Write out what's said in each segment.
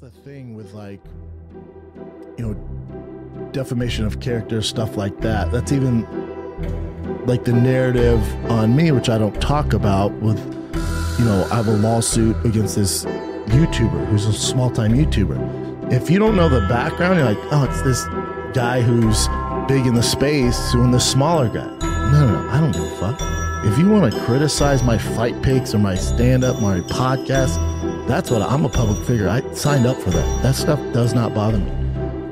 that's the thing with like, you know, defamation of character, stuff like that. That's even like the narrative on me, which I don't talk about with, you know, I have a lawsuit against this YouTuber who's a small time YouTuber. If you don't know the background, you're like, oh, it's this guy who's big in the space suing the smaller guy. No, no, no, I don't give a fuck. If you want to criticize my fight picks or my stand up, my podcast, that's what I'm a public figure. I signed up for that. That stuff does not bother me.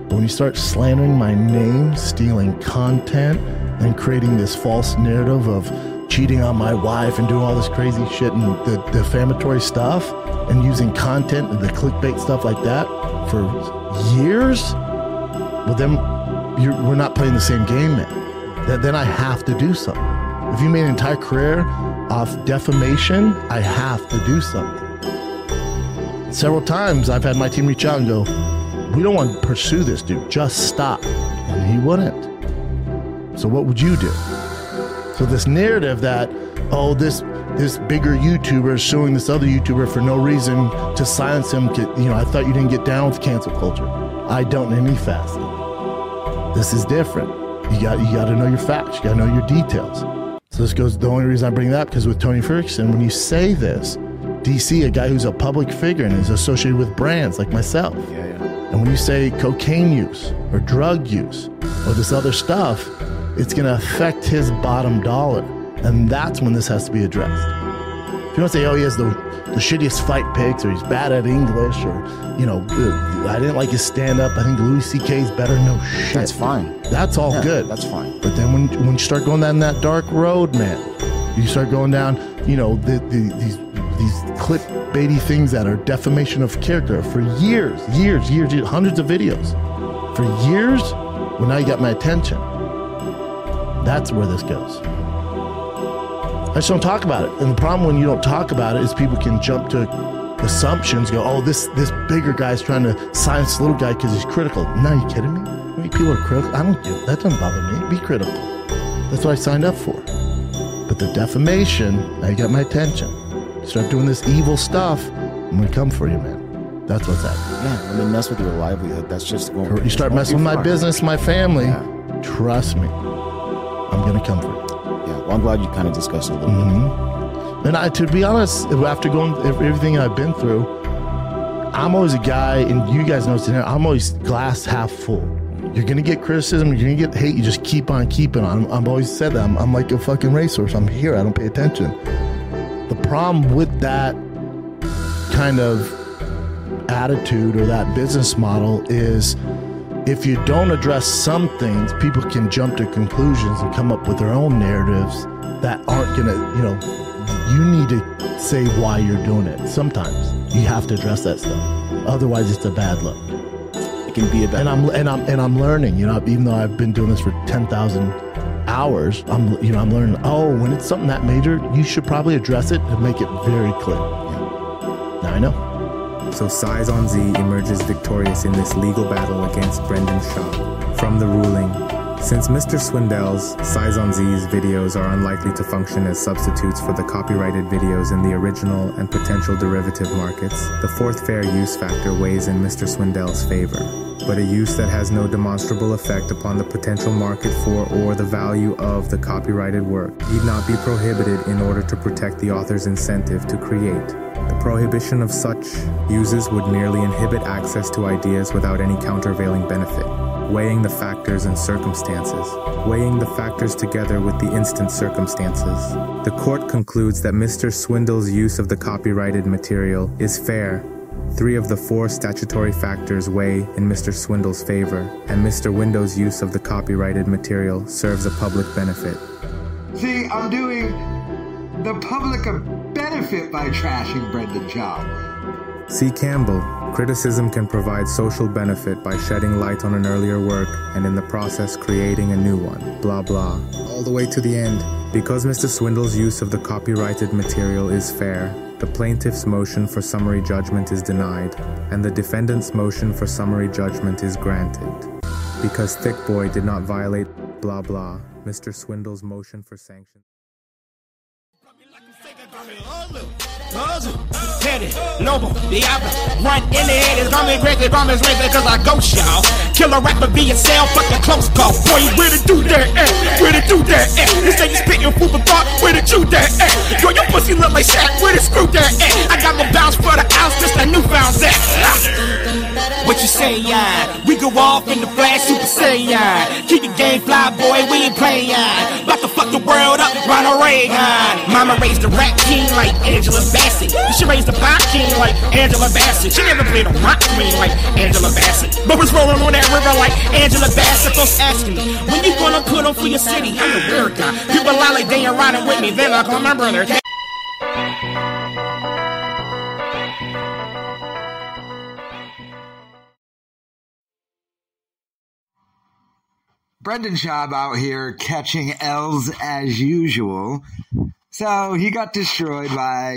But when you start slandering my name, stealing content, and creating this false narrative of cheating on my wife and doing all this crazy shit and the defamatory stuff and using content and the clickbait stuff like that for years, well, then we're not playing the same game, man. Then, then I have to do something. If you made an entire career off defamation, I have to do something. Several times I've had my team reach out and go, We don't want to pursue this dude, just stop. And he wouldn't. So what would you do? So this narrative that, oh, this this bigger YouTuber is suing this other YouTuber for no reason to silence him. You know, I thought you didn't get down with cancel culture. I don't in any facet. This is different. You got you got to know your facts. You got to know your details. So this goes. The only reason I bring that up because with Tony Ferguson, when you say this, DC, a guy who's a public figure and is associated with brands like myself. Yeah, yeah. And when you say cocaine use or drug use or this other stuff, it's going to affect his bottom dollar. And that's when this has to be addressed. If you don't say, oh, he has the, the shittiest fight picks or he's bad at English or, you know, I didn't like his stand up. I think Louis C.K. is better. No shit. That's fine. That's all Yeah, good. That's fine. But then when, when you start going down that dark road, man, you start going down, you know, the, the, these these clickbaity things that are defamation of character for years, years, years, years, hundreds of videos. For years, well, I got my attention. That's where this goes. I just don't talk about it. And the problem when you don't talk about it is people can jump to assumptions, go, oh, this this bigger guy's trying to silence the little guy because he's critical. No, you kidding me? People are critical? I don't give that doesn't bother me. Be critical. That's what I signed up for. But the defamation, now you got my attention. Start doing this evil stuff, I'm gonna come for you, man. That's what's happening. Yeah, when they mess with your livelihood, that's just going. You start messing with my business, my family. Yeah. Trust me, I'm gonna come for you. Yeah, well, I'm glad you kind of discussed it a little Mm-hmm. And I, to be honest, after going everything I've been through, I'm always a guy, and you guys know today, I'm always glass half full. You're gonna get criticism, you're gonna get hate. You just keep on keeping on. I've always said that. I'm, I'm like a fucking racehorse. I'm here. I don't pay attention. The problem with that kind of attitude or that business model is if you don't address some things, people can jump to conclusions and come up with their own narratives that aren't gonna, you know, you need to say why you're doing it. Sometimes you have to address that stuff. Otherwise, it's a bad look. It can be a bad. And I'm and I'm and I'm learning. You know, even though I've been doing this for ten thousand hours, I'm you know I'm learning. Oh, when it's something that major, you should probably address it and make it very clear. Now I know. So Size on Z emerges victorious in this legal battle against Brendan Schaub. From the ruling, since Mr. Swindell's Size on Z's videos are unlikely to function as substitutes for the copyrighted videos in the original and potential derivative markets, the fourth fair use factor weighs in Mr. Swindell's favor. But a use that has no demonstrable effect upon the potential market for or the value of the copyrighted work need not be prohibited in order to protect the author's incentive to create. The prohibition of such uses would merely inhibit access to ideas without any countervailing benefit. Weighing the factors and circumstances. Weighing the factors together with the instant circumstances. The court concludes that Mr. Swindell's use of the copyrighted material is fair. Three of the four statutory factors weigh in Mr. Swindell's favor, and Mr. Window's use of the copyrighted material serves a public benefit. See, I'm doing the public a benefit by trashing Brendan Schaub. C. Campbell, criticism can provide social benefit by shedding light on an earlier work and in the process creating a new one. Blah blah. All the way to the end. Because Mr. Swindell's use of the copyrighted material is fair, the plaintiff's motion for summary judgment is denied, and the defendant's motion for summary judgment is granted. Because Thick Boy did not violate blah blah, Mr. Swindell's motion for sanction. Teddy, Noble, Diablo, run in the head. It's be crazy, be crazy, cause I ghost y'all. Kill a rapper, be yourself, fuck the close call. Boy, where to do that at? Where to do that eh? at? You say you spitting food for thought, where to do that at? Yo, your pussy look like Shaq, where to screw that at? I got my bounce for the ounce, just a newfound that. What you say, yeah? We go off in the flash, Super Saiyan. Keep the game fly, boy, we ain't playing. About to fuck the world up, Ronald Reagan. Mama raised a rap king like Angela Bassett. She raised a pop king like Angela Bassett. She never played a rock queen like Angela Bassett. But was rolling on that river like Angela Bassett. Folks asking me, when you gonna put on for your city? I'm a weird guy. People lie like they ain't riding with me. Then I call my brother. Brendan Schaub out here catching L's as usual. So he got destroyed by,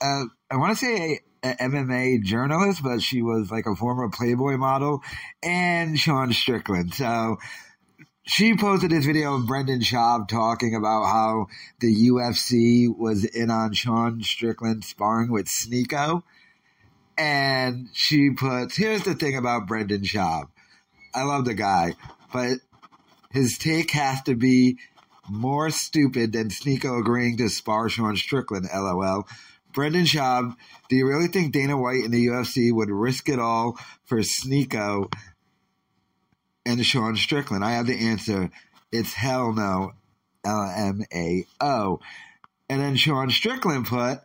uh, I want to say a, a MMA journalist, but she was like a former Playboy model, and Sean Strickland. So she posted this video of Brendan Schaub talking about how the UFC was in on Sean Strickland sparring with Sneako. And she puts, here's the thing about Brendan Schaub. I love the guy, but his take has to be more stupid than Sneako agreeing to spar Sean Strickland, lol. Brendan Schaub, do you really think Dana White and the UFC would risk it all for Sneako and Sean Strickland? I have the answer. It's hell no. LMAO. And then Sean Strickland put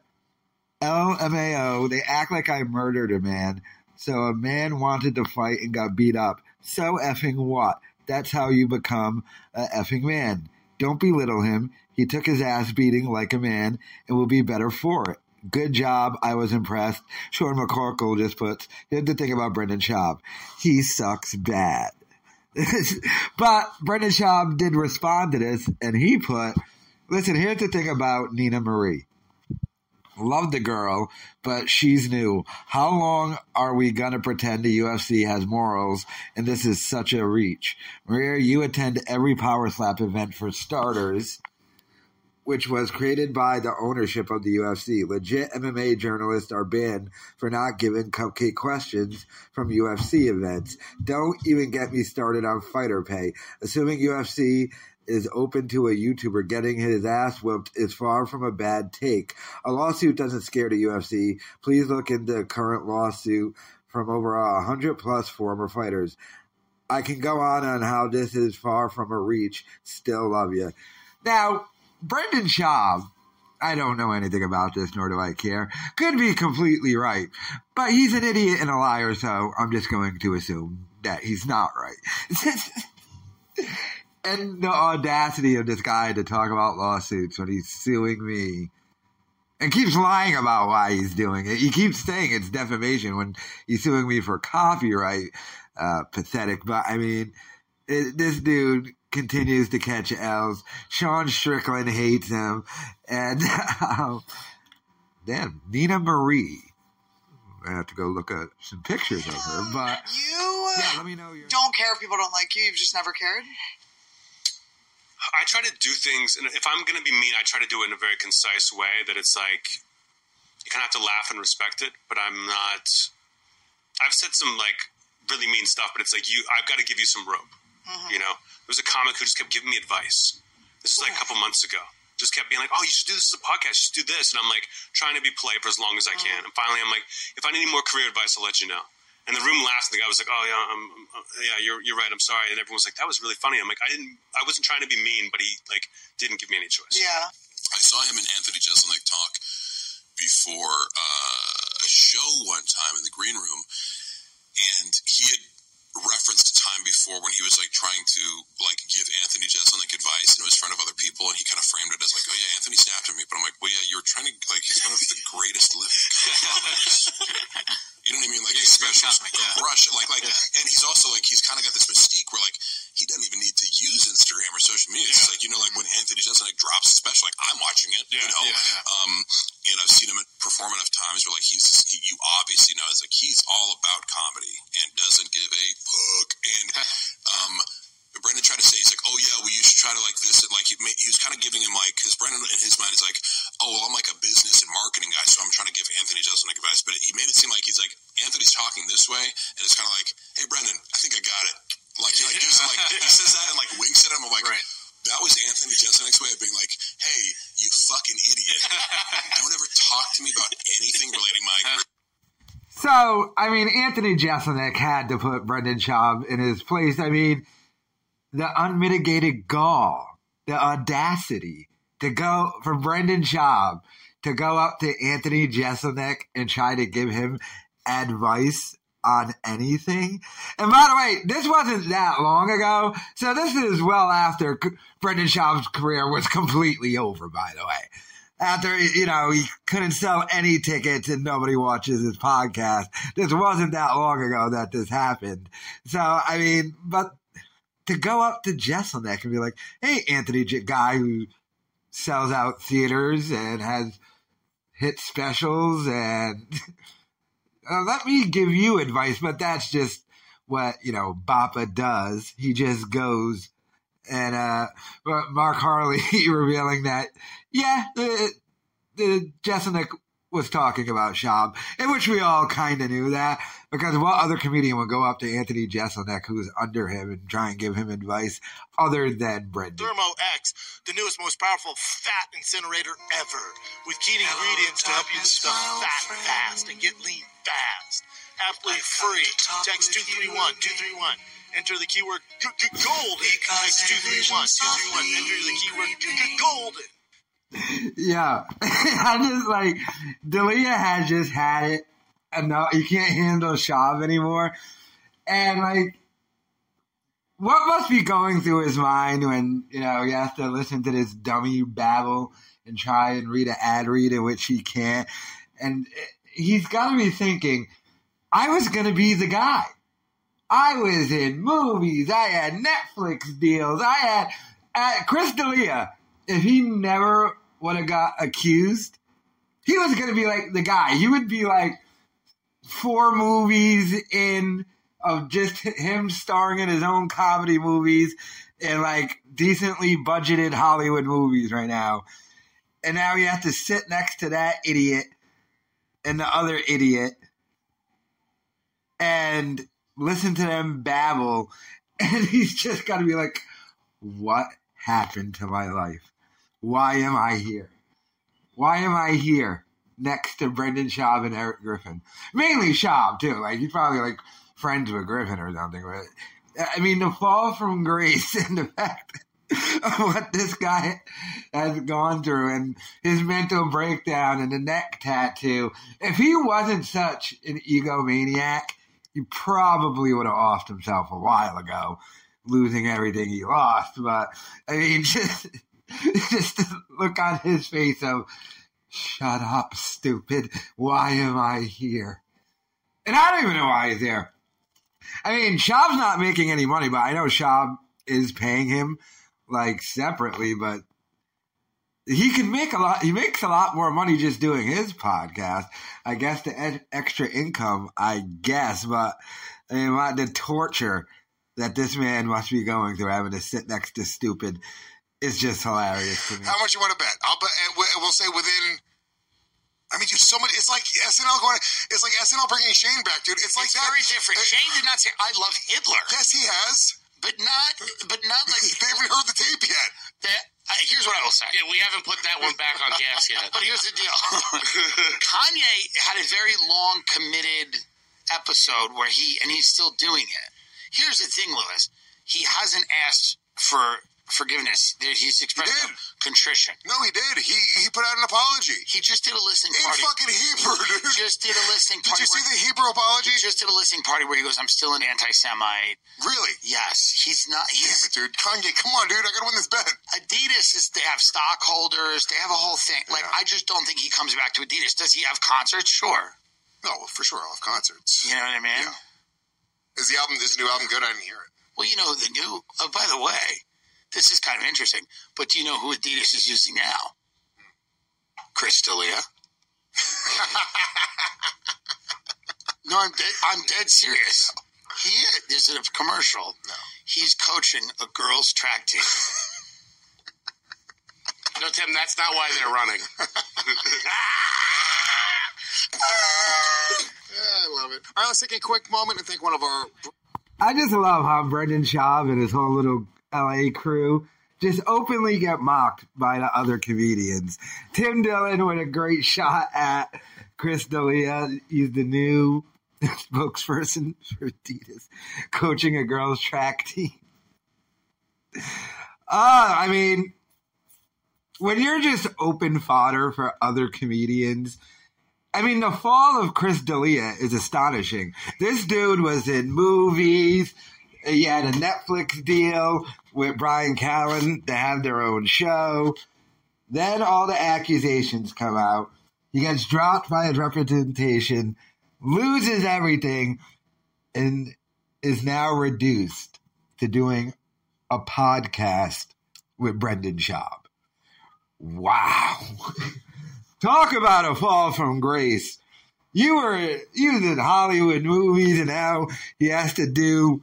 LMAO. They act like I murdered a man. So a man wanted to fight and got beat up. So effing what? That's how you become a effing man. Don't belittle him. He took his ass beating like a man and will be better for it. Good job. I was impressed. Sean McCorkle just puts, here's the thing about Brendan Schaub. He sucks bad. but Brendan Schaub did respond to this and he put, listen, here's the thing about Nina Marie. Love the girl, but she's new. How long are we gonna pretend the UFC has morals and this is such a reach? Maria, you attend every power slap event for starters, which was created by the ownership of the UFC. Legit MMA journalists are banned for not giving cupcake questions from UFC events. Don't even get me started on fighter pay. Assuming UFC is open to a YouTuber getting his ass whooped is far from a bad take. A lawsuit doesn't scare the UFC. Please look into current lawsuit from over a hundred plus former fighters. I can go on on how this is far from a reach. Still love you. Now, Brendan Schaub, I don't know anything about this, nor do I care. Could be completely right, but he's an idiot and a liar, so I'm just going to assume that he's not right. and the audacity of this guy to talk about lawsuits when he's suing me and keeps lying about why he's doing it. He keeps saying it's defamation when he's suing me for copyright. Uh, pathetic, but I mean, it, this dude continues to catch L's. Sean Strickland hates him, and um, damn, Nina Marie. I have to go look at some pictures of her, but You yeah, let me know your. don't care if people don't like you. You've just never cared. I try to do things, and if I'm going to be mean, I try to do it in a very concise way that it's like you kind of have to laugh and respect it, but I'm not. I've said some like really mean stuff, but it's like you. I've got to give you some rope. Mm-hmm. You know, there was a comic who just kept giving me advice. This is like a couple months ago. Just kept being like, "Oh, you should do this as a podcast. You should do this," and I'm like trying to be polite for as long as I mm-hmm. can. And finally, I'm like, "If I need any more career advice, I'll let you know." And the room laughed, and the guy was like, "Oh yeah, um, uh, yeah, you're you're right. I'm sorry." And everyone was like, "That was really funny." I'm like, "I didn't. I wasn't trying to be mean, but he like didn't give me any choice." Yeah. I saw him and Anthony Jeselnik talk before uh, a show one time in the green room, and he had referenced a time before when he was like trying to like give Anthony Jeselnik advice, and it was in front of other people, and he kind of framed it as like, "Oh yeah, Anthony snapped at me," but I'm like, "Well, yeah, you're trying to like he's one of the greatest living comics." You know what I mean? Like Yeah, he's he's a great special yeah. crush, like like, and he's also like he's kind of got this mystique where like he doesn't even need to use Instagram or social media. It's Yeah. just like you know, like when Anthony Jeselnik drops a special, like I'm watching it. Yeah, you know, yeah, yeah. um, and I've seen him perform enough times where like he's he, you obviously know it's like he's all about comedy and doesn't give a fuck. And um, Brendan tried to say he's like, oh yeah, well you should try to like this and like he, made, he was kind of giving him like because Brendan in his mind is like, oh well I'm like a business and marketing guy, so I'm trying to give Anthony Jeselnik advice, but he made it seem like he's like Anthony's talking this way, and it's kind of like, hey Brendan, I think I got it. Like he like, gives him, like he says that and like winks at him. I'm like. Right that was Anthony Jeselnik's way of being like, "Hey, you fucking idiot! Don't ever talk to me about anything relating my career." So, I mean, Anthony Jeselnik had to put Brendan Schaub in his place. I mean, the unmitigated gall, the audacity to go from Brendan Schaub to go up to Anthony Jeselnik and try to give him advice on anything. And by the way, this wasn't that long ago, so this is well after Brendan Schaub's career was completely over. By the way, after you know he couldn't sell any tickets and nobody watches his podcast. This wasn't that long ago that this happened. So I mean, but to go up to Jeselnik and be like, "Hey, Anthony, guy who sells out theaters and has hit specials and." uh, let me give you advice, but that's just what you know Bapa does. He just goes and uh Mark Harley revealing that yeah, the the Jeselnik was talking about Schaub, in which we all kind of knew that because what other comedian would go up to Anthony Jeselnik, who's under him, and try and give him advice other than Brendan? Thermo X, the newest, most powerful fat incinerator ever, with key ingredients to help you stuff fat fast and get lean fast. Absolutely free. Text 231 231. Enter the keyword g- g- golden. Text 231 231. Enter the keyword g- g- golden. Yeah, I'm just like D'Elia has just had it enough. You can't handle Schaub anymore, and like, what must be going through his mind when you know he has to listen to this dummy babble and try and read an ad read in which he can't, and he's got to be thinking, I was to be the guy. I was in movies. I had Netflix deals. I had uh, Chris D'Elia. If he never would have got accused, he was going to be like the guy. He would be like four movies in of just him starring in his own comedy movies and like decently budgeted Hollywood movies right now. And now he has to sit next to that idiot and the other idiot and listen to them babble. And he's just got to be like, what happened to my life? Why am I here? Why am I here next to Brendan Schaub and Erik Griffin? Mainly Schaub, too. Like, he's probably like friends with Griffin or something. But I mean, the fall from grace and the fact of what this guy has gone through and his mental breakdown and the neck tattoo. If he wasn't such an egomaniac, he probably would have offed himself a while ago, losing everything he lost. But I mean, just just the look on his face of "Shut up, stupid! Why am I here?" And I don't even know why he's there. I mean, Schaub's not making any money, but I know Schaub is paying him like separately, but he can make a lot. He makes a lot more money just doing his podcast. I guess the ed- extra income, I guess, but I mean, the torture that this man must be going through having to sit next to stupid is just hilarious to me. How much you want to bet? I'll bet. and we- We'll say within. I mean, dude, so much. It's like SNL going. It's like SNL bringing Shane back, dude. It's like It's that. very different. Uh, Shane did not say, I love Hitler. Yes, he has. But not, but not like. they haven't heard the tape yet. That, uh, here's what I will say. Yeah, we haven't put that one back on gas yet. But here's the deal Kanye had a very long, committed episode where he, and he's still doing it. Here's the thing, Lewis. He hasn't asked for forgiveness. He's expressed did. contrition. No, he did. He he put out an apology He just did a listening party. in party. fucking Hebrew, He just did a listening party. Did you see the Hebrew apology? He just did a listening party where he goes, "I'm still an anti-Semite." Really? Yes, he's not. Damn it, dude. Kanye, come on, dude. I gotta win this bet. Adidas is they have stockholders, they have a whole thing. Like I just don't think he comes back to Adidas. Does he have concerts? Sure. No, for sure. I'll have concerts. You know what I mean? Yeah. Is the album? Is the new album good? I didn't hear it. Well, you know the new. Oh, by the way, this is kind of interesting. But do you know who Adidas is using now? Chris D'Elia. no, I'm dead. I'm dead serious. He is. There's a commercial. No. He's coaching a girls' track team. No, Tim, that's not why they're running. Ah, I love it. All right, let's take a quick moment and thank one of our. I just love how Brendan Schaub and his whole little LA crew just openly get mocked by the other comedians. Tim Dillon with a great shot at Chris D'Elia. He's the new spokesperson for Adidas, coaching a girls' track team. Uh, I mean, when you're just open fodder for other comedians, I mean, the fall of Chris D'Elia is astonishing. This dude was in movies. He had a Netflix deal with Bryan Callen to have their own show. Then all the accusations come out. He gets dropped by his representation, loses everything, and is now reduced to doing a podcast with Brendan Schaub. Wow. Talk about a fall from grace. You were you in Hollywood movies and now he has to do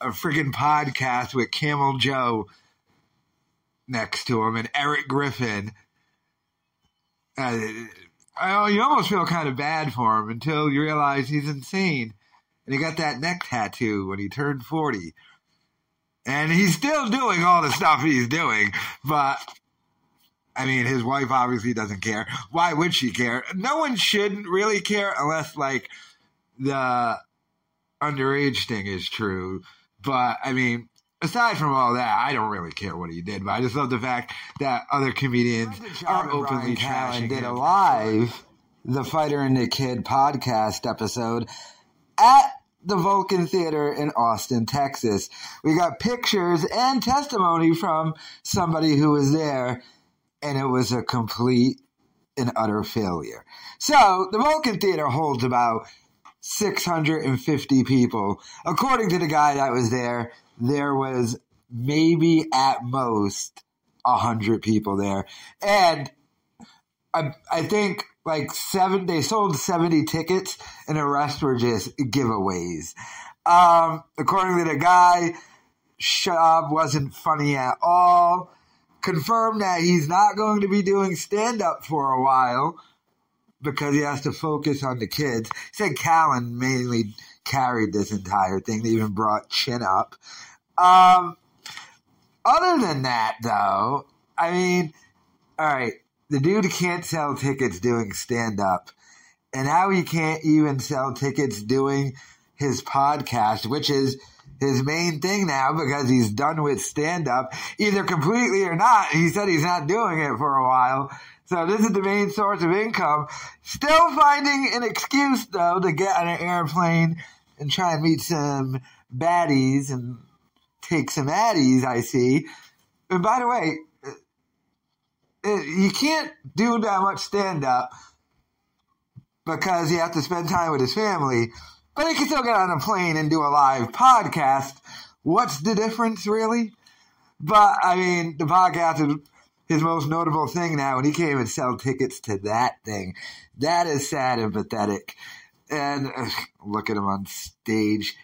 a freaking podcast with Camel Joe next to him and Erik Griffin. Uh, you almost feel kind of bad for him until you realize he's insane. And he got that neck tattoo when he turned 40. And he's still doing all the stuff he's doing, but I mean, his wife obviously doesn't care. Why would she care? No one should really care unless, like, the underage thing is true. But, I mean, aside from all that, I don't really care what he did. But I just love the fact that other comedians are openly trashing did a live the Fighter and the Kid podcast episode at the Vulcan Theater in Austin, Texas. We got pictures and testimony from somebody who was there, and it was a complete and utter failure. So, the Vulcan Theater holds about 650 people. According to the guy that was there, there was maybe at most 100 people there. And I, I think like seven, they sold 70 tickets and the rest were just giveaways. Um, according to the guy, Schaub wasn't funny at all. Confirmed that he's not going to be doing stand up for a while because he has to focus on the kids. He said Callen mainly carried this entire thing. They even brought Chin up. Um, other than that, though, I mean, all right, the dude can't sell tickets doing stand up, and now he can't even sell tickets doing his podcast, which is his main thing now because he's done with stand up, either completely or not. He said he's not doing it for a while. So this is the main source of income. Still finding an excuse though to get on an airplane and try and meet some baddies and take some addies. I see. And by the way, uh, uh, you can't do that much stand up because you have to spend time with his family, but he can still get on a plane and do a live podcast. What's the difference, really? But I mean, the podcast is his most notable thing now, and he can't even sell tickets to that thing. That is sad and pathetic. And look at him on stage.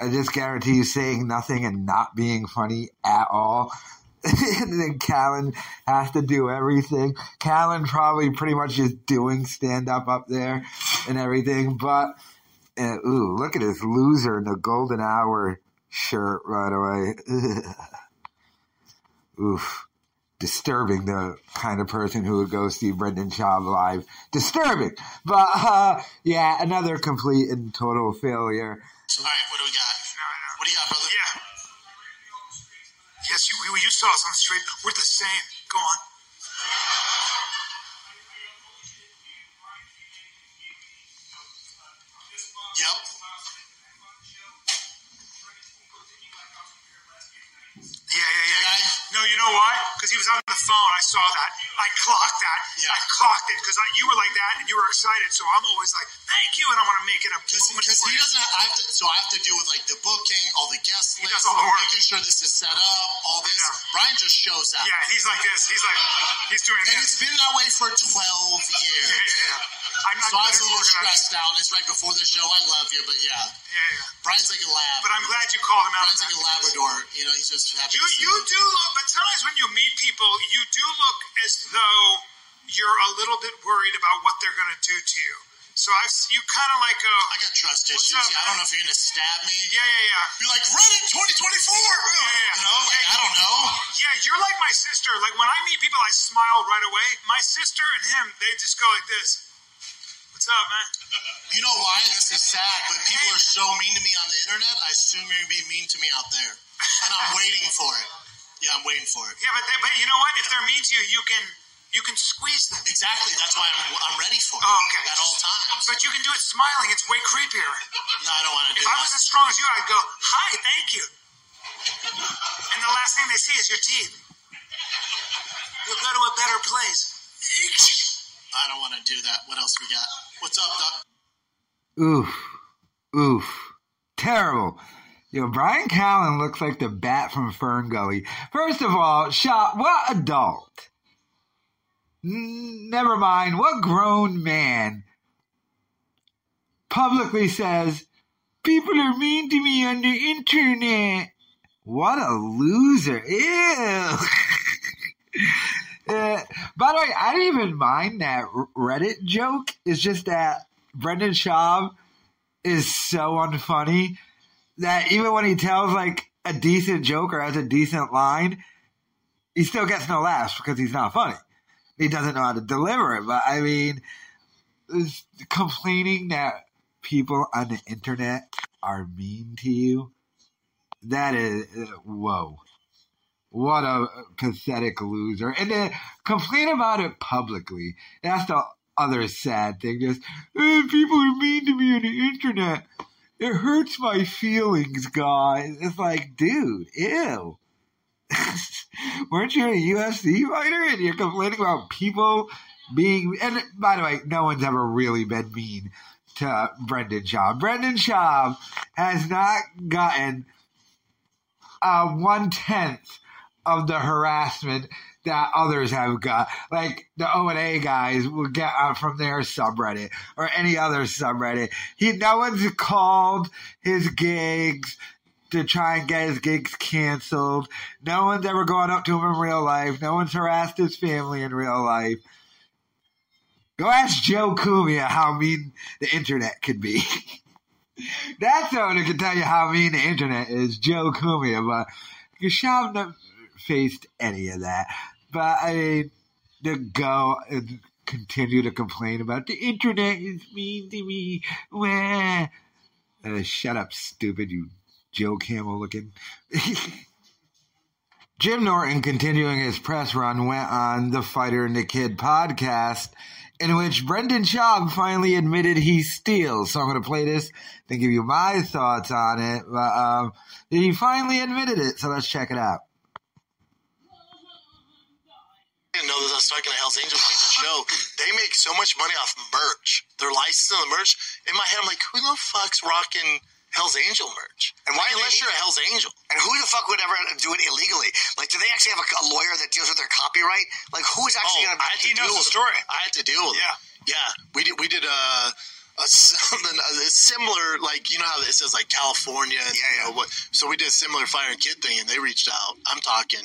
I just guarantee you saying nothing and not being funny at all. and then Callen has to do everything. Callen probably pretty much just doing stand up up there and everything. But uh, ooh, look at this loser in the golden hour shirt right away. Oof. Disturbing the kind of person who would go see Brendan Schaub live. Disturbing. But uh, yeah, another complete and total failure. All right, what do we got? No, no. What do you got, brother? Yeah. Yes, you, you saw us on the street. We're the same. Go on. Yep. No, you know why? Because he was on the phone. I saw that. I clocked that. Yeah. I clocked it because you were like that and you were excited. So I'm always like, thank you, and I want to make it up. Because he doesn't. Have, I have to, so I have to deal with like the booking, all the guest He lists, all the work. making sure this is set up, all this. Bryan just shows up. Yeah, he's like this. He's like, he's doing and this. it's been that way for 12 years. Yeah, yeah, yeah. I'm not so I was a little stressed out. It's right before the show. I love you, but yeah. Yeah, yeah. Bryan's like a lab. But I'm glad you called him out. Bryan's like a Labrador. You know, he's just happy You to see you do look, but sometimes when you meet people, you do look as though you're a little bit worried about what they're going to do to you. So I, you kind of like go. I got trust issues. up, Yeah, I don't know if you're gonna stab me. Yeah, yeah, yeah. Be like, run it 2024. Yeah, yeah. You know, like, I don't know. Yeah, you're like my sister. Like when I meet people, I smile right away. My sister and him, they just go like this. What's up, man? You know why? This is sad, but people are so mean to me on the internet. I assume you're gonna be mean to me out there, and I'm waiting for it. Yeah, I'm waiting for it. Yeah, but they, but you know what? If they're mean to you, you can you can squeeze them. Exactly. That's why I'm, I'm ready for it. Oh, okay. At all times. But you can do it smiling. It's way creepier. No, I don't want to do. If do I was as strong as you, I'd go, "Hi, thank you," and the last thing they see is your teeth. You'll go to a better place. I don't want to do that. What else we got? What's up, Doc? Oof. Oof. Terrible. Yo, Bryan Callen looks like the bat from FernGully. First of all, shot, what adult? N- never mind, what grown man publicly says, people are mean to me on the internet? What a loser. Ew. Uh, by the way, I didn't even mind that Reddit joke. It's just that Brendan Schaub is so unfunny that even when he tells like a decent joke or has a decent line, he still gets no laughs because he's not funny. He doesn't know how to deliver it. But I mean, complaining that people on the internet are mean to you, that is, uh, whoa. What a pathetic loser. And then complain about it publicly. That's the other sad thing. Just, "Eh, people are mean to me on the internet. It hurts my feelings, guys. It's like, dude, ew. Weren't you a UFC fighter and you're complaining about people being. And by the way, no one's ever really been mean to Brendan Schaub. Brendan Schaub has not gotten one tenth of the harassment that others have got. Like the O and A guys will get from their subreddit or any other subreddit. He no one's called his gigs to try and get his gigs canceled. No one's ever gone up to him in real life. No one's harassed his family in real life. Go ask Joe Cumia how mean the internet could be. That's someone who can tell you how mean the internet is, Joe Cumia. But Gashab never faced any of that. But I mean, to go and continue to complain about the internet is mean to me. Wah. Uh, shut up, stupid, you Joe Camel looking. Jim Norton, continuing his press run, went on the Fighter and the Kid podcast, in which Brendan Schaub finally admitted he steals. So I'm going to play this and give you my thoughts on it. But um, he finally admitted it, so let's check it out. I didn't know that I was talking to Hell's Angels on the show. They make so much money off merch. They're licensed on the merch. In my head, I'm like, who the fuck's rocking Hell's Angel merch? And why unless you're a Hell's Angel? And who the fuck would ever do it illegally? Like, do they actually have a, a lawyer that deals with their copyright? Like, who's actually Oh, going to deal with story. I had to deal with yeah. it. Yeah, we did. We did a, a something a similar, like you know how it says like California. Yeah, yeah. what, so we did a similar Fighter and Kid thing, and they reached out. I'm talking,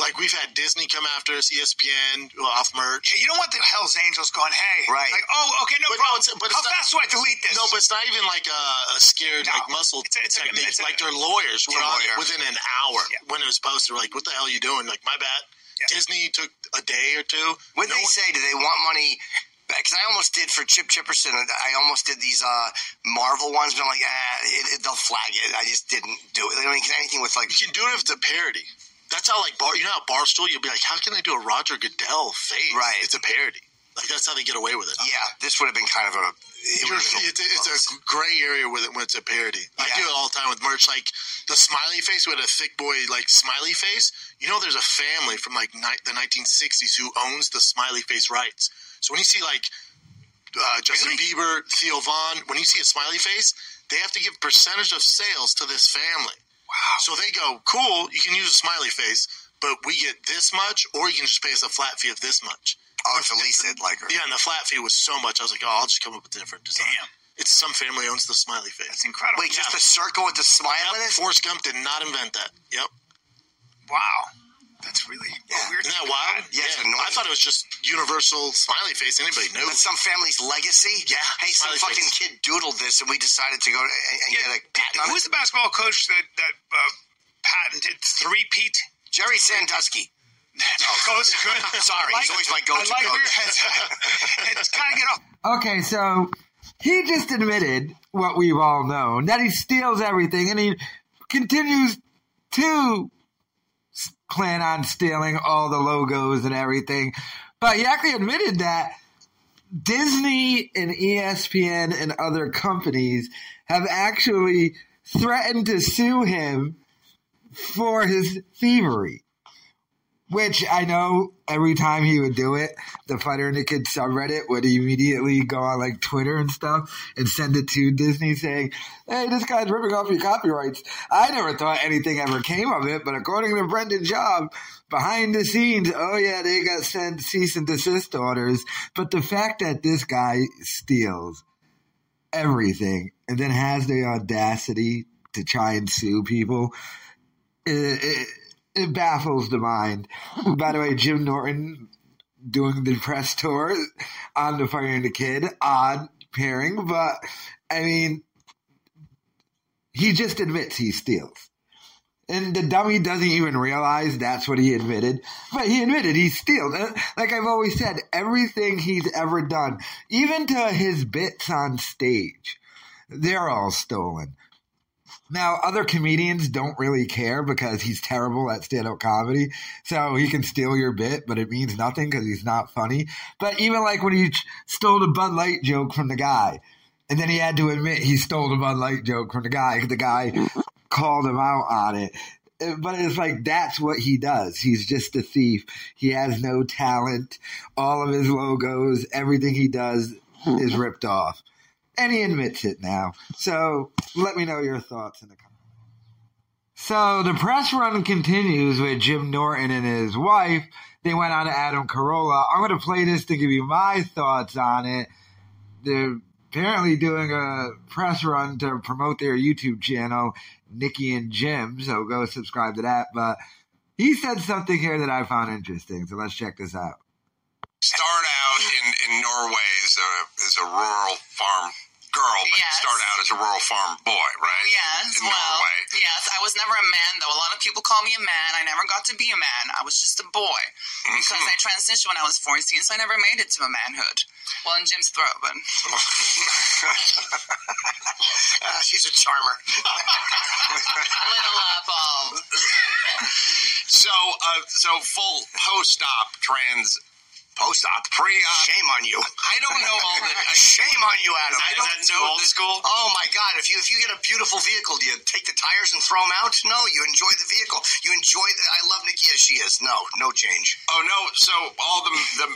like we've had Disney come after us, ESPN off merch. Yeah, you don't want the Hell's Angels going, hey, Right. like, oh, okay, no But problem. no, it's, but How not, fast do I delete this? No, but it's not even like a, a scared like muscle It's a- it's technique. it's a- like their lawyers were on lawyer. within an hour when it was posted. We're like, what the hell are you doing? Like, my bad. Disney took a day or two. What they say? Do they want money? Because I almost did for Chip Chipperson. I almost did these uh, Marvel ones, but I'm like, ah, it, it, they'll flag it. I just didn't do it. I mean, anything with like, You can do it if it's a parody. That's how like bar. You know how Barstool, you'll be like, how can they do a Roger Goodell face? Right. It's a parody. Like that's how they get away with it. yeah, this would have been kind of a. it it's, it's a gray area with it when it's a parody. I do it all the time with merch, like the smiley face with a thick boy like smiley face. You know, there's a family from like ni- the 1960s who owns the smiley face rights. So when you see like uh, Justin Bieber, Theo Von, when you see a smiley face, they have to give percentage of sales to this family. Wow. So they go, cool, you can use a smiley face, but we get this much, or you can just pay us a flat fee of this much. Oh, if Elise did like her. Yeah, and the flat fee was so much. I was like, oh, I'll just come up with a different design. Damn. It's some family owns the smiley face. That's incredible. Wait, just a circle with the smile in it? Forrest Gump did not invent that. Yep. Wow. That's really Yeah. weird. Isn't that wild? Yeah, it's I thought it was just universal smiley face. Anybody knows? That's some family's legacy. Yeah, Hey, some smiley fucking face. kid doodled this, and we decided to go and, and get a patent Who's it. the basketball coach that that uh, patented three Pete? Jerry Sandusky. Close. Sorry, I he's always my go-to like coach. where- it's kind of get off. Okay, so he just admitted what we've all known that he steals everything and he continues to s- plan on stealing all the logos and everything. But he actually admitted that Disney and ESPN and other companies have actually threatened to sue him for his thievery. Which I know every time he would do it, the Fighter and the Kid subreddit uh, would immediately go on like Twitter and stuff and send it to Disney saying, Hey, this guy's ripping off your copyrights. I never thought anything ever came of it, but according to Brendan Schaub, behind the scenes, oh yeah, they got sent cease and desist orders. But the fact that this guy steals everything and then has the audacity to try and sue people, it, it, it baffles the mind. By the way, Jim Norton doing the press tour on the Fighter and the Kid, odd pairing, but I mean, he just admits he steals. And the dummy doesn't even realize that's what he admitted. But he admitted he steals. Like I've always said, everything he's ever done, even to his bits on stage, they're all stolen. Now, other comedians don't really care because he's terrible at stand up comedy. So he can steal your bit, but it means nothing because he's not funny. But even like when he stole the Bud Light joke from the guy, and then he had to admit he stole the Bud Light joke from the guy, the guy called him out on it. Uh, But it's like that's what he does. He's just a thief. He has no talent. All of his logos, everything he does is ripped off. And he admits it now. So let me know your thoughts in the comments. So the press run continues with Jim Norton and his wife. They went on to Adam Carolla. I'm going to play this to give you my thoughts on it. They're apparently doing a press run to promote their YouTube channel, Nikki and Jim. So go subscribe to that. But he said something here that I found interesting. So let's check this out. Start out in, in Norway as a a rural farm girl, but Yes. start out as a rural farm boy, right? Yes, In well, Norway. yes. I was never a man, though. A lot of people call me a man. I never got to be a man. I was just a boy because I transitioned when I was 14, so I never made it to a manhood. Well, in Jim's throat, but Ah, she's a charmer. little uh, ball. So, uh, so full post-op trans, Post-op. pre-op. Shame on you. I don't know all the. Shame on you, Adam. I don't know old school. Oh my God! If you if you get a beautiful vehicle, do you take the tires and throw them out? No, you enjoy the vehicle. You enjoy the. I love Nikki as she is. No, no change. Oh no! So all the the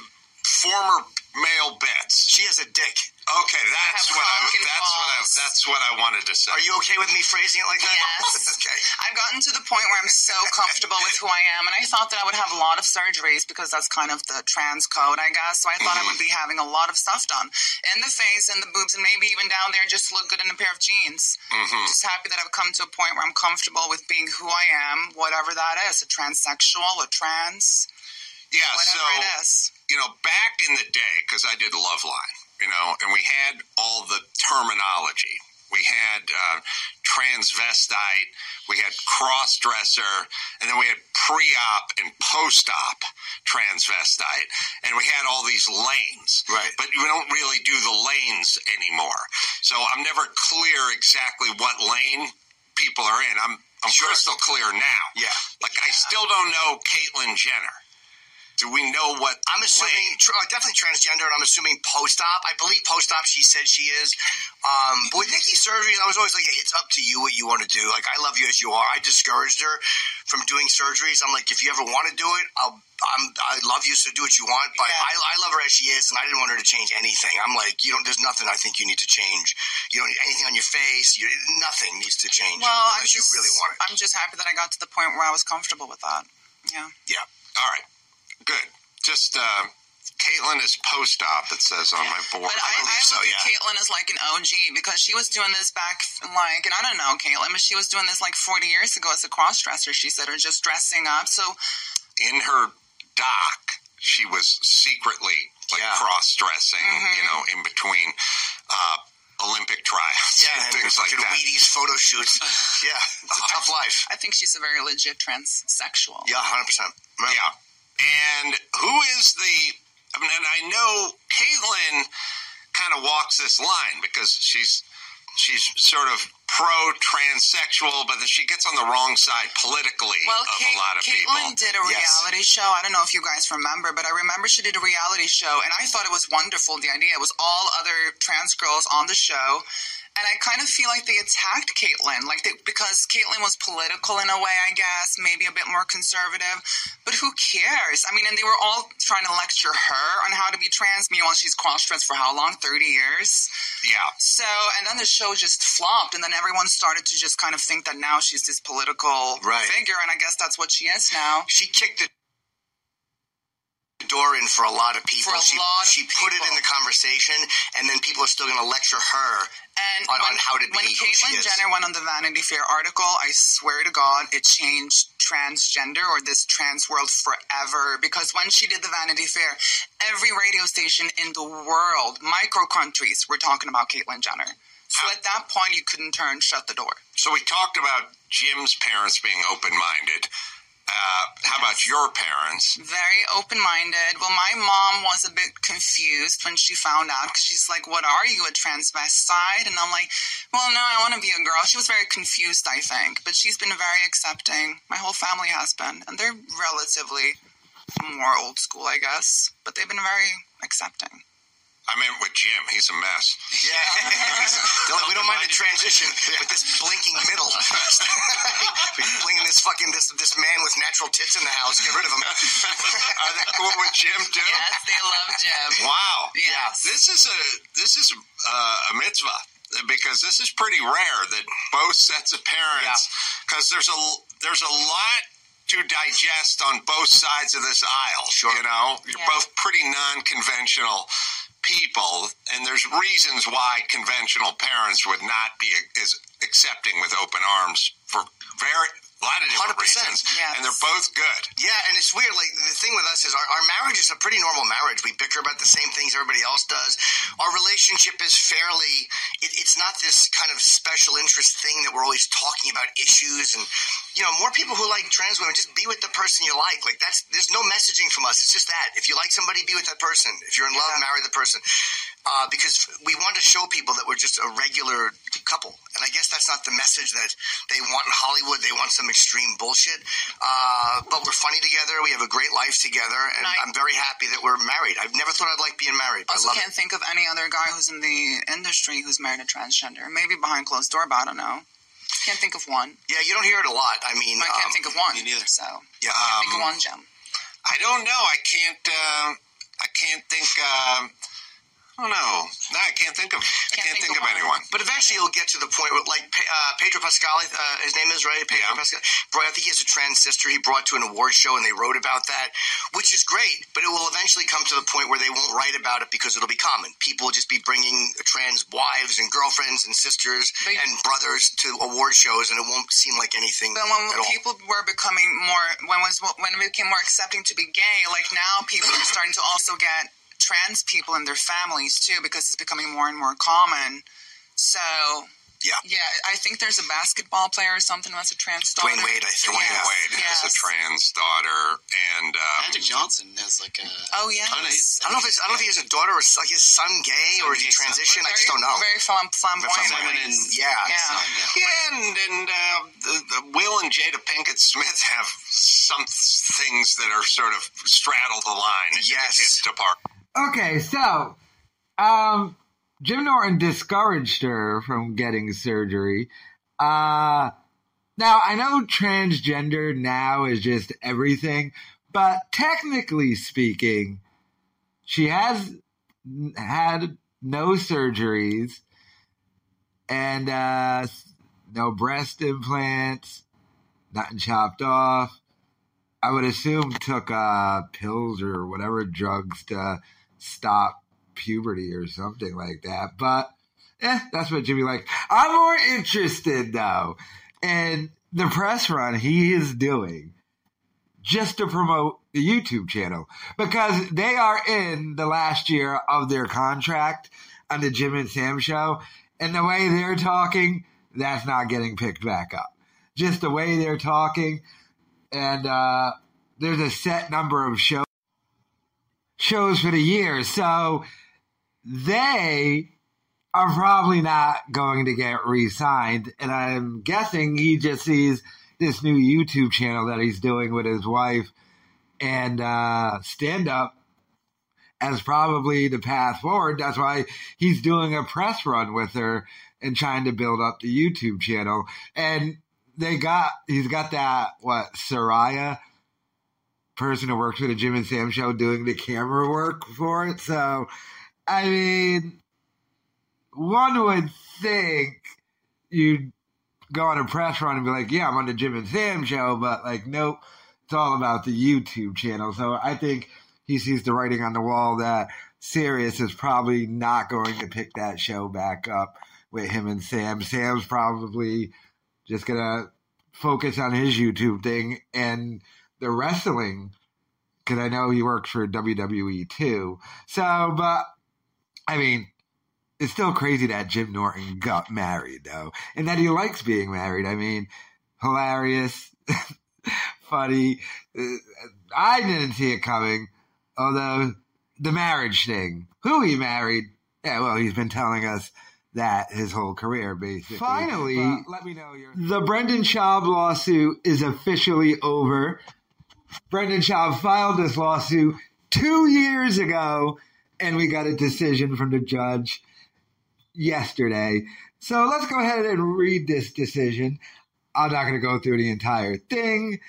former male bits. She has a dick. Okay, that's what I that's what I that's what I wanted to say. Are you okay with me phrasing it like that? Yes. okay. I've gotten to the point where I'm so comfortable with who I am, and I thought that I would have a lot of surgeries because that's kind of the trans code, I guess. So I thought I would mm-hmm. be having a lot of stuff done in the face and the boobs, and maybe even down there just to look good in a pair of jeans. Mm-hmm. Just happy that I've come to a point where I'm comfortable with being who I am, whatever that is a transsexual, a trans, Yeah. whatever so it is. you know, back in the day, because I did Loveline, you know, and we had all the terminology. We had uh, transvestite, we had cross dresser, and then we had pre op and post op transvestite, and we had all these lanes. Right. But we don't really do the lanes anymore. So I'm never clear exactly what lane people are in. I'm, I'm crystal clear now. Yeah. Like, I still don't know Caitlyn Jenner. Do we know what I'm assuming tr- uh, definitely transgender, and I'm assuming post-op. I believe post-op. She said she is. Um, but with Nikki's surgeries, I was always like, hey, it's up to you what you want to do. Like, I love you as you are. I discouraged her from doing surgeries. I'm like, if you ever want to do it, I'll. I'm, I love you, so do what you want. But Yeah. I, I love her as she is, and I didn't want her to change anything. I'm like, you don't. There's nothing I think you need to change. You don't need anything on your face. You, nothing needs to change Well, I'm unless just, you really want it. I'm just happy that I got to the point where I was comfortable with that. Yeah. Yeah. All right. Good. Just uh, Caitlyn is post-op. It says on my board. But I, I believe so, look yeah. at Caitlyn as like an OG because she was doing this back like, and I don't know Caitlyn, but she was doing this like 40 years ago as a cross dresser. She said, or just dressing up. So in her doc, she was secretly like cross dressing, you know, in between uh, Olympic trials, Yeah, things like that. Wheaties photo shoots. yeah, it's a tough life. I think she's a very legit transsexual. Yeah, hundred percent. Yeah. And who is the? I mean, and I know Caitlyn this line because she's she's sort of pro transsexual, but then she gets on the wrong side politically Well, of Kate, a lot of people. Caitlyn did a reality show. I don't know if you guys remember, but I remember she did a reality show, and I thought it was wonderful. The idea it was all other trans girls on the show, and I kind of feel like they attacked Caitlyn, like they, because Caitlyn was political in a way, I guess, maybe a bit more conservative. But who cares? I mean, and they were all trying to lecture her on how to be trans. Meanwhile, she's cross-dressed for how long? Thirty years. Yeah. So, and then the show just flopped, and then everyone started to just kind of think that now she's this political Right. figure, and I guess that's what she is now. She kicked the door in for a lot of people. She of she put it in the conversation, and then people are still going to lecture her And on, when, on how to be when Caitlyn. Jenner went on the Vanity Fair article, I swear to God, it changed transgender or this trans world forever. Because when she did the Vanity Fair, every radio station in the world, micro countries, were talking about Caitlyn Jenner. So at that point, you couldn't turn, shut the door. So we talked about Jim's parents being open-minded. Uh, how about your parents? very open-minded. Well, my mom was a bit confused when she found out because she's like, "What are you, a transvestite?" And I'm like, "Well, no, I want to be a girl." She was very confused, I think, but she's been very accepting. My whole family has been, and they're relatively more old school, I guess, but they've been very accepting. I mean, with Jim, he's a mess. Yeah, Don't- we don't mind the transition with this blinking middle. blinking this fucking this this man with natural tits in the house. Get rid of him. Are they cool with Jim too? Yes, they love Jim. Wow. Yes. This is a this is uh, a mitzvah because this is pretty rare that both sets of parents because there's a there's a lot to digest on both sides of this aisle. Sure. You know, you're Yeah. both pretty non-conventional people, and there's reasons why conventional parents would not be as accepting with open arms for very lot of different 100%, reasons, and they're both good. Yeah, and it's weird. Like the thing with us is our, our marriage is a pretty normal marriage. We bicker about the same things everybody else does. Our relationship is fairly. It, it's not this kind of special interest thing that we're always talking about issues and you know more people who like trans women just be with the person you like. Like that's there's no messaging from us. It's just that if you like somebody, be with that person. If you're in love, marry the person. Uh, because we want to show people that we're just a regular couple, and I guess that's not the message that they want in Hollywood. They want some extreme bullshit. Uh, but we're funny together. We have a great life together, and I'm very happy that we're married. I've never thought I'd like being married. I Also, love can't it. think of any other guy who's in the industry who's married a transgender. Maybe behind closed door, but I don't know. Can't think of one. Yeah, you don't hear it a lot. I mean, I can't um, think of one. Me neither. So yeah, can't think of Um, one, Jim. I don't know. I can't. Uh, I can't think. Uh, I don't know. No, I can't think of. I can't, think, of, anyone. But eventually, you'll get to the point where, like uh, Pedro Pascal, uh, his name is right. Pedro Pascal. Brought, I think he has a trans sister. He brought to an award show, and they wrote about that, which is great. But it will eventually come to the point where they won't write about it because it'll be common. People will just be bringing trans wives and girlfriends and sisters and brothers to award shows, and it won't seem like anything But when at all. people were becoming more, when was when it became more accepting to be gay, like now people are starting to also get trans people and their families too, because it's becoming more and more common. So yeah, yeah, I think there's a basketball player or something who has a trans daughter. Dwyane Wade, I think. Dwyane Yes, Wade has a trans daughter, and um, Magic Johnson has like a. Oh yeah. I don't know, I don't know if it's, I don't know if he has a daughter or s- like his son gay or is he transition. I just don't know. Very flam- flamboyant. Feminine, yeah, Yeah. son, Yeah, and, and uh, the, the Will and Jada Pinkett Smith have some things that are sort of straddle the line. Yes, it's depart. Okay, so um, Jim Norton discouraged her from getting surgery. Uh, now I know transgender now is just everything, but technically speaking, she has had no surgeries and uh, no breast implants, nothing chopped off. I would assume took uh, pills or whatever drugs to stop puberty or something like that. But eh, that's what Jimmy like. I'm more interested though in the press run he is doing. just to promote the YouTube channel because they are in the last year of their contract on the Jim and Sam show. And the way they're talking, that's not getting picked back up. Just the way they're talking. And uh, there's a set number of shows shows for the year. So they are probably not going to get re signed. And I'm guessing he just sees this new YouTube channel that he's doing with his wife and uh, stand up as probably the path forward. That's why he's doing a press run with her and trying to build up the YouTube channel. And they got, he's got that, what, Soraya person who works for the Jim and Sam show doing the camera work for it. So, I mean, one would think you'd go on a press run and be like, yeah, I'm on the Jim and Sam show, but like, nope, it's all about the YouTube channel. So I think he sees the writing on the wall that Sirius is probably not going to pick that show back up with him and Sam. Sam's probably just going to focus on his YouTube thing and the wrestling because I know he works for WWE too. So, but I mean, it's still crazy that Jim Norton got married though, and that he likes being married. I mean, hilarious, funny. Uh, I didn't see it coming, although the marriage thing, who he married, yeah, well, he's been telling us that his whole career, basically. Finally, but let me know your the Brendan Schaub lawsuit is officially over. Brendan Schaub filed this lawsuit two years ago, and we got a decision from the judge yesterday. So let's go ahead and read this decision. I'm not going to go through the entire thing.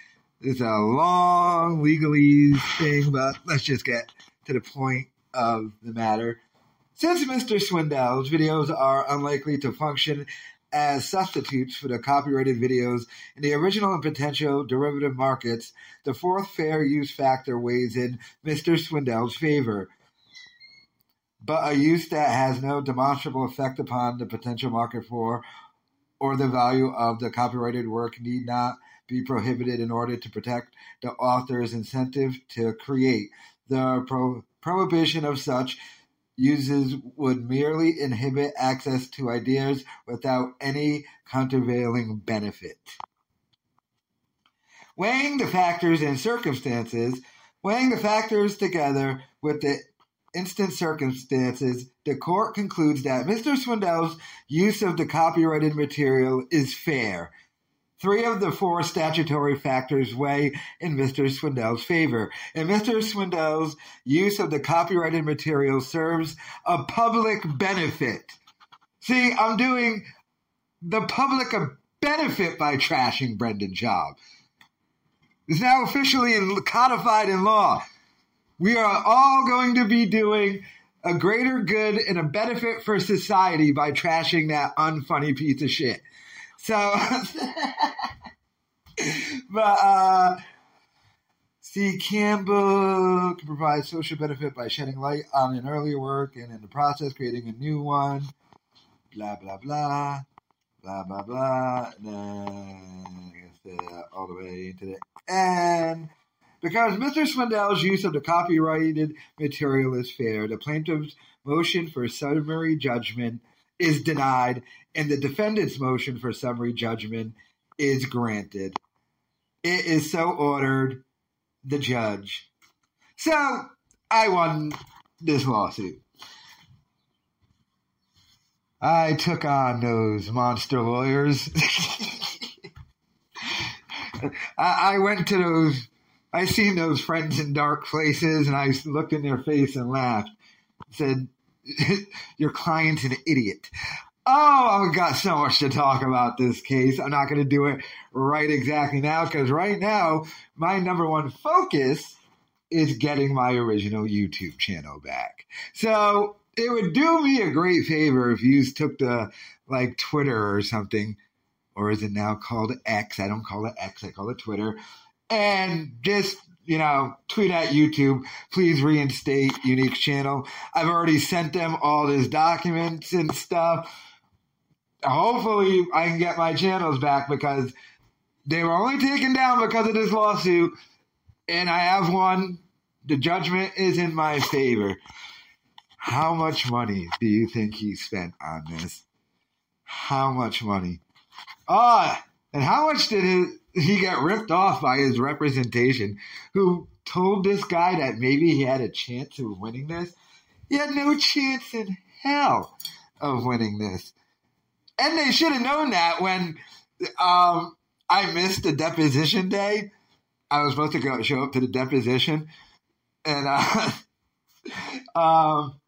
It's a long legalese thing, but let's just get to the point of the matter. Since Mr. Swindell's videos are unlikely to function as substitutes for the copyrighted videos in the original and potential derivative markets, the fourth fair use factor weighs in Mr. Swindell's favor but a use that has no demonstrable effect upon the potential market for or the value of the copyrighted work need not be prohibited in order to protect the author's incentive to create. The pro- prohibition of such uses would merely inhibit access to ideas without any countervailing benefit. Weighing the factors and circumstances, weighing the factors together with the instant circumstances, the court concludes that Mr. Swindell's use of the copyrighted material is fair. Three of the four statutory factors weigh in Mr. Swindell's favor, and Mr. Swindell's use of the copyrighted material serves a public benefit. See, I'm doing the public a benefit by trashing Brendan Schaub. It's now officially codified in law. We are all going to be doing a greater good and a benefit for society by trashing that unfunny piece of shit. So, but, uh, see, Campbell can provide social benefit by shedding light on an earlier work and in the process creating a new one. Blah, blah, blah. Blah, blah, blah. And then, I guess, uh, all the way into the end. Because Mr. Swindell's use of the copyrighted material is fair, the plaintiff's motion for summary judgment is denied, and the defendant's motion for summary judgment is granted. It is so ordered, the judge. So I won this lawsuit. I took on those monster lawyers. I, went to those I seen those friends in dark places, and I looked in their face and laughed. Said, "Your client's an idiot." Oh, I've got so much to talk about this case. I'm not going to do it right exactly now because right now my number one focus is getting my original YouTube channel back. So it would do me a great favor if you took the like Twitter or something, or is it now called X? I don't call it X. I call it Twitter and just you know, tweet at YouTube, please reinstate Yewneek's channel. I've already sent them all these documents and stuff. Hopefully, I can get my channels back because they were only taken down because of this lawsuit. and I have one. The judgment is in my favor. How much money do you think he spent on this? How much money? Ah, and how much did his, he get ripped off by his representation, who told this guy that maybe he had a chance of winning this? He had no chance in hell of winning this. And they should have known that when um, I missed the deposition day. I was supposed to go show up to the deposition, and uh, um,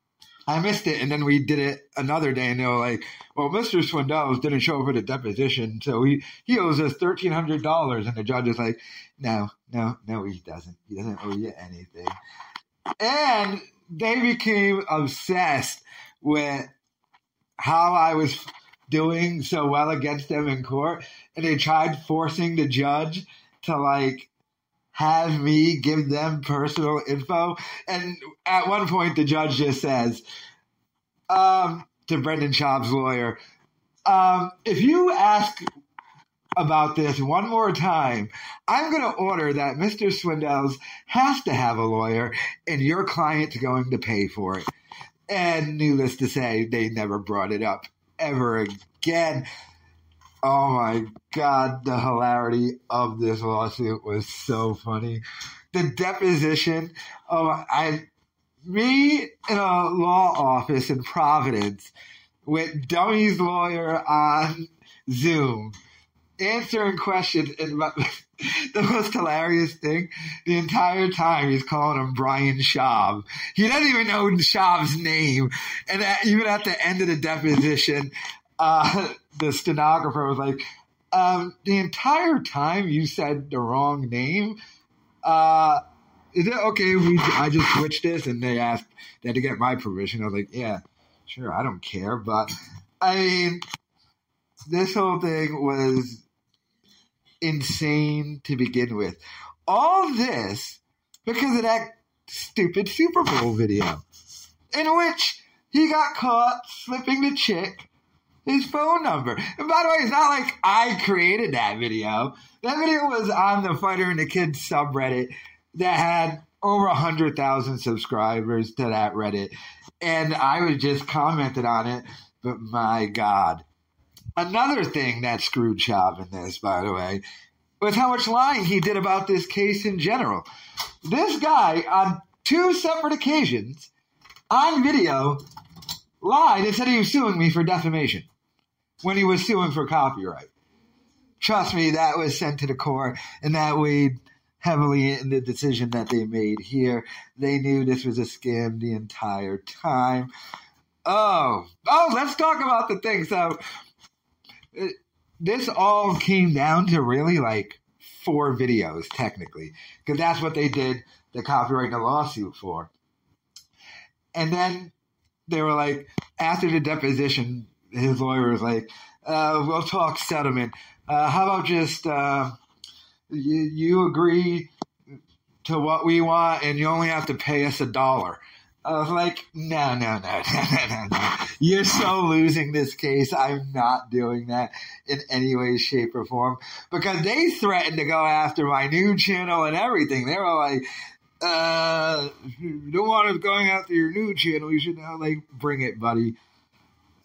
I missed it. And then we did it another day, and they were like, "Well, Mr. Swindells didn't show up for the deposition, so he he owes us thirteen hundred dollars." And the judge is like, "No, no, no, he doesn't. He doesn't owe you anything." And they became obsessed with how I was doing so well against them in court, and they tried forcing the judge to like have me give them personal info. And at one point, the judge just says um, to Brendan Schaub's lawyer, um, "If you ask." About this one more time, I'm going to order that Mr. Swindells has to have a lawyer, and your client's going to pay for it. And needless to say, they never brought it up ever again. Oh my god, the hilarity of this lawsuit was so funny. The deposition of I me in a law office in Providence with Dummy's lawyer on Zoom answering questions and the most hilarious thing the entire time he's calling him Brian Schaub. He doesn't even know Schaub's name. And at, even at the end of the deposition, uh, the stenographer was like, um, the entire time you said the wrong name. Uh, is it okay if we, I just switched this? And they asked, had to get my permission. I was like, yeah, sure, I don't care. But I mean, this whole thing was insane to begin with. All this because of that stupid Super Bowl video in which he got caught slipping the chick his phone number. And by the way, it's not like I created that video. That video was on the Fighter and the Kids subreddit that had over 100,000 subscribers to that Reddit. And I was just commented on it, but my God. Another thing that screwed Schaub in this, by the way, was how much lying he did about this case in general. This guy, on two separate occasions, on video, lied and said he was suing me for defamation when he was suing for copyright. Trust me, that was sent to the court, and that weighed heavily in the decision that they made here. They knew this was a scam the entire time. Oh, oh, let's talk about the thing. So, it, this all came down to really like four videos, technically, because that's what they did the copyright and the lawsuit for. And then they were like, after the deposition, his lawyer was like, uh, "We'll talk settlement. Uh, how about just uh, you, you agree to what we want, and you only have to pay us a dollar." I was like, no, no, no, no, no, no. You're so losing this case. I'm not doing that in any way, shape, or form. Because they threatened to go after my new channel and everything. They were like, uh, don't want us going after your new channel. You should now, like, bring it, buddy.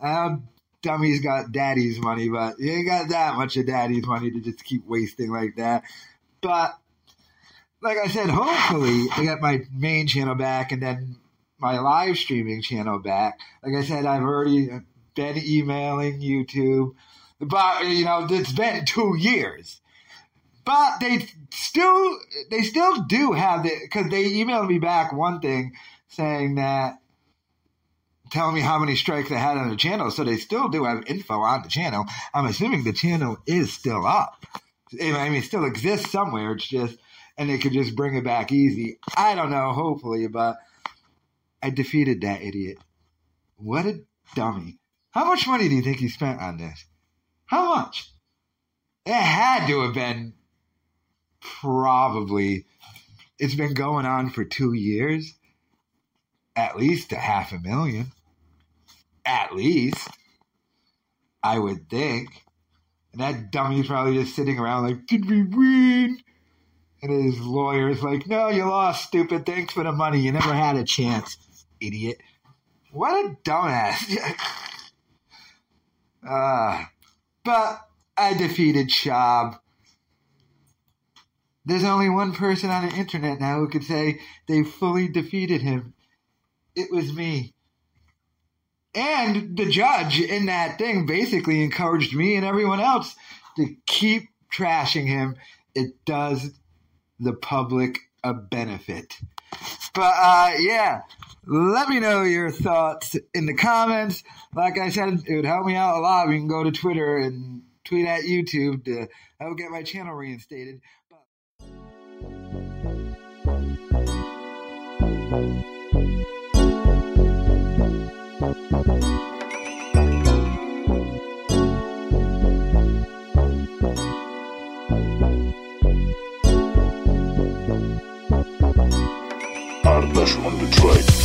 Uh, dummy's got daddy's money, but you ain't got that much of daddy's money to just keep wasting like that. But like I said, hopefully I get my main channel back and then my live streaming channel back. Like I said, I've already been emailing YouTube, but you know it's been two years. But they still they still do have it because they emailed me back one thing saying that telling me how many strikes I had on the channel. So they still do have info on the channel. I'm assuming the channel is still up. I mean, it still exists somewhere. It's just, and they could just bring it back easy. I don't know, hopefully, but I defeated that idiot. What a dummy. How much money do you think he spent on this? How much? It had to have been probably, it's been going on for two years. At least a half a million. At least. I would think. And that dummy's probably just sitting around like, did we win? And his lawyer's like, no, you lost, stupid. Thanks for the money. You never had a chance, idiot. What a dumbass. uh, but I defeated Schaub. There's only one person on the internet now who could say they fully defeated him. It was me. And the judge in that thing basically encouraged me and everyone else to keep trashing him. It does the public a benefit. But uh, yeah, let me know your thoughts in the comments. Like I said, it would help me out a lot. We can go to Twitter and tweet at YouTube to help get my channel reinstated. Ardashon Detroit.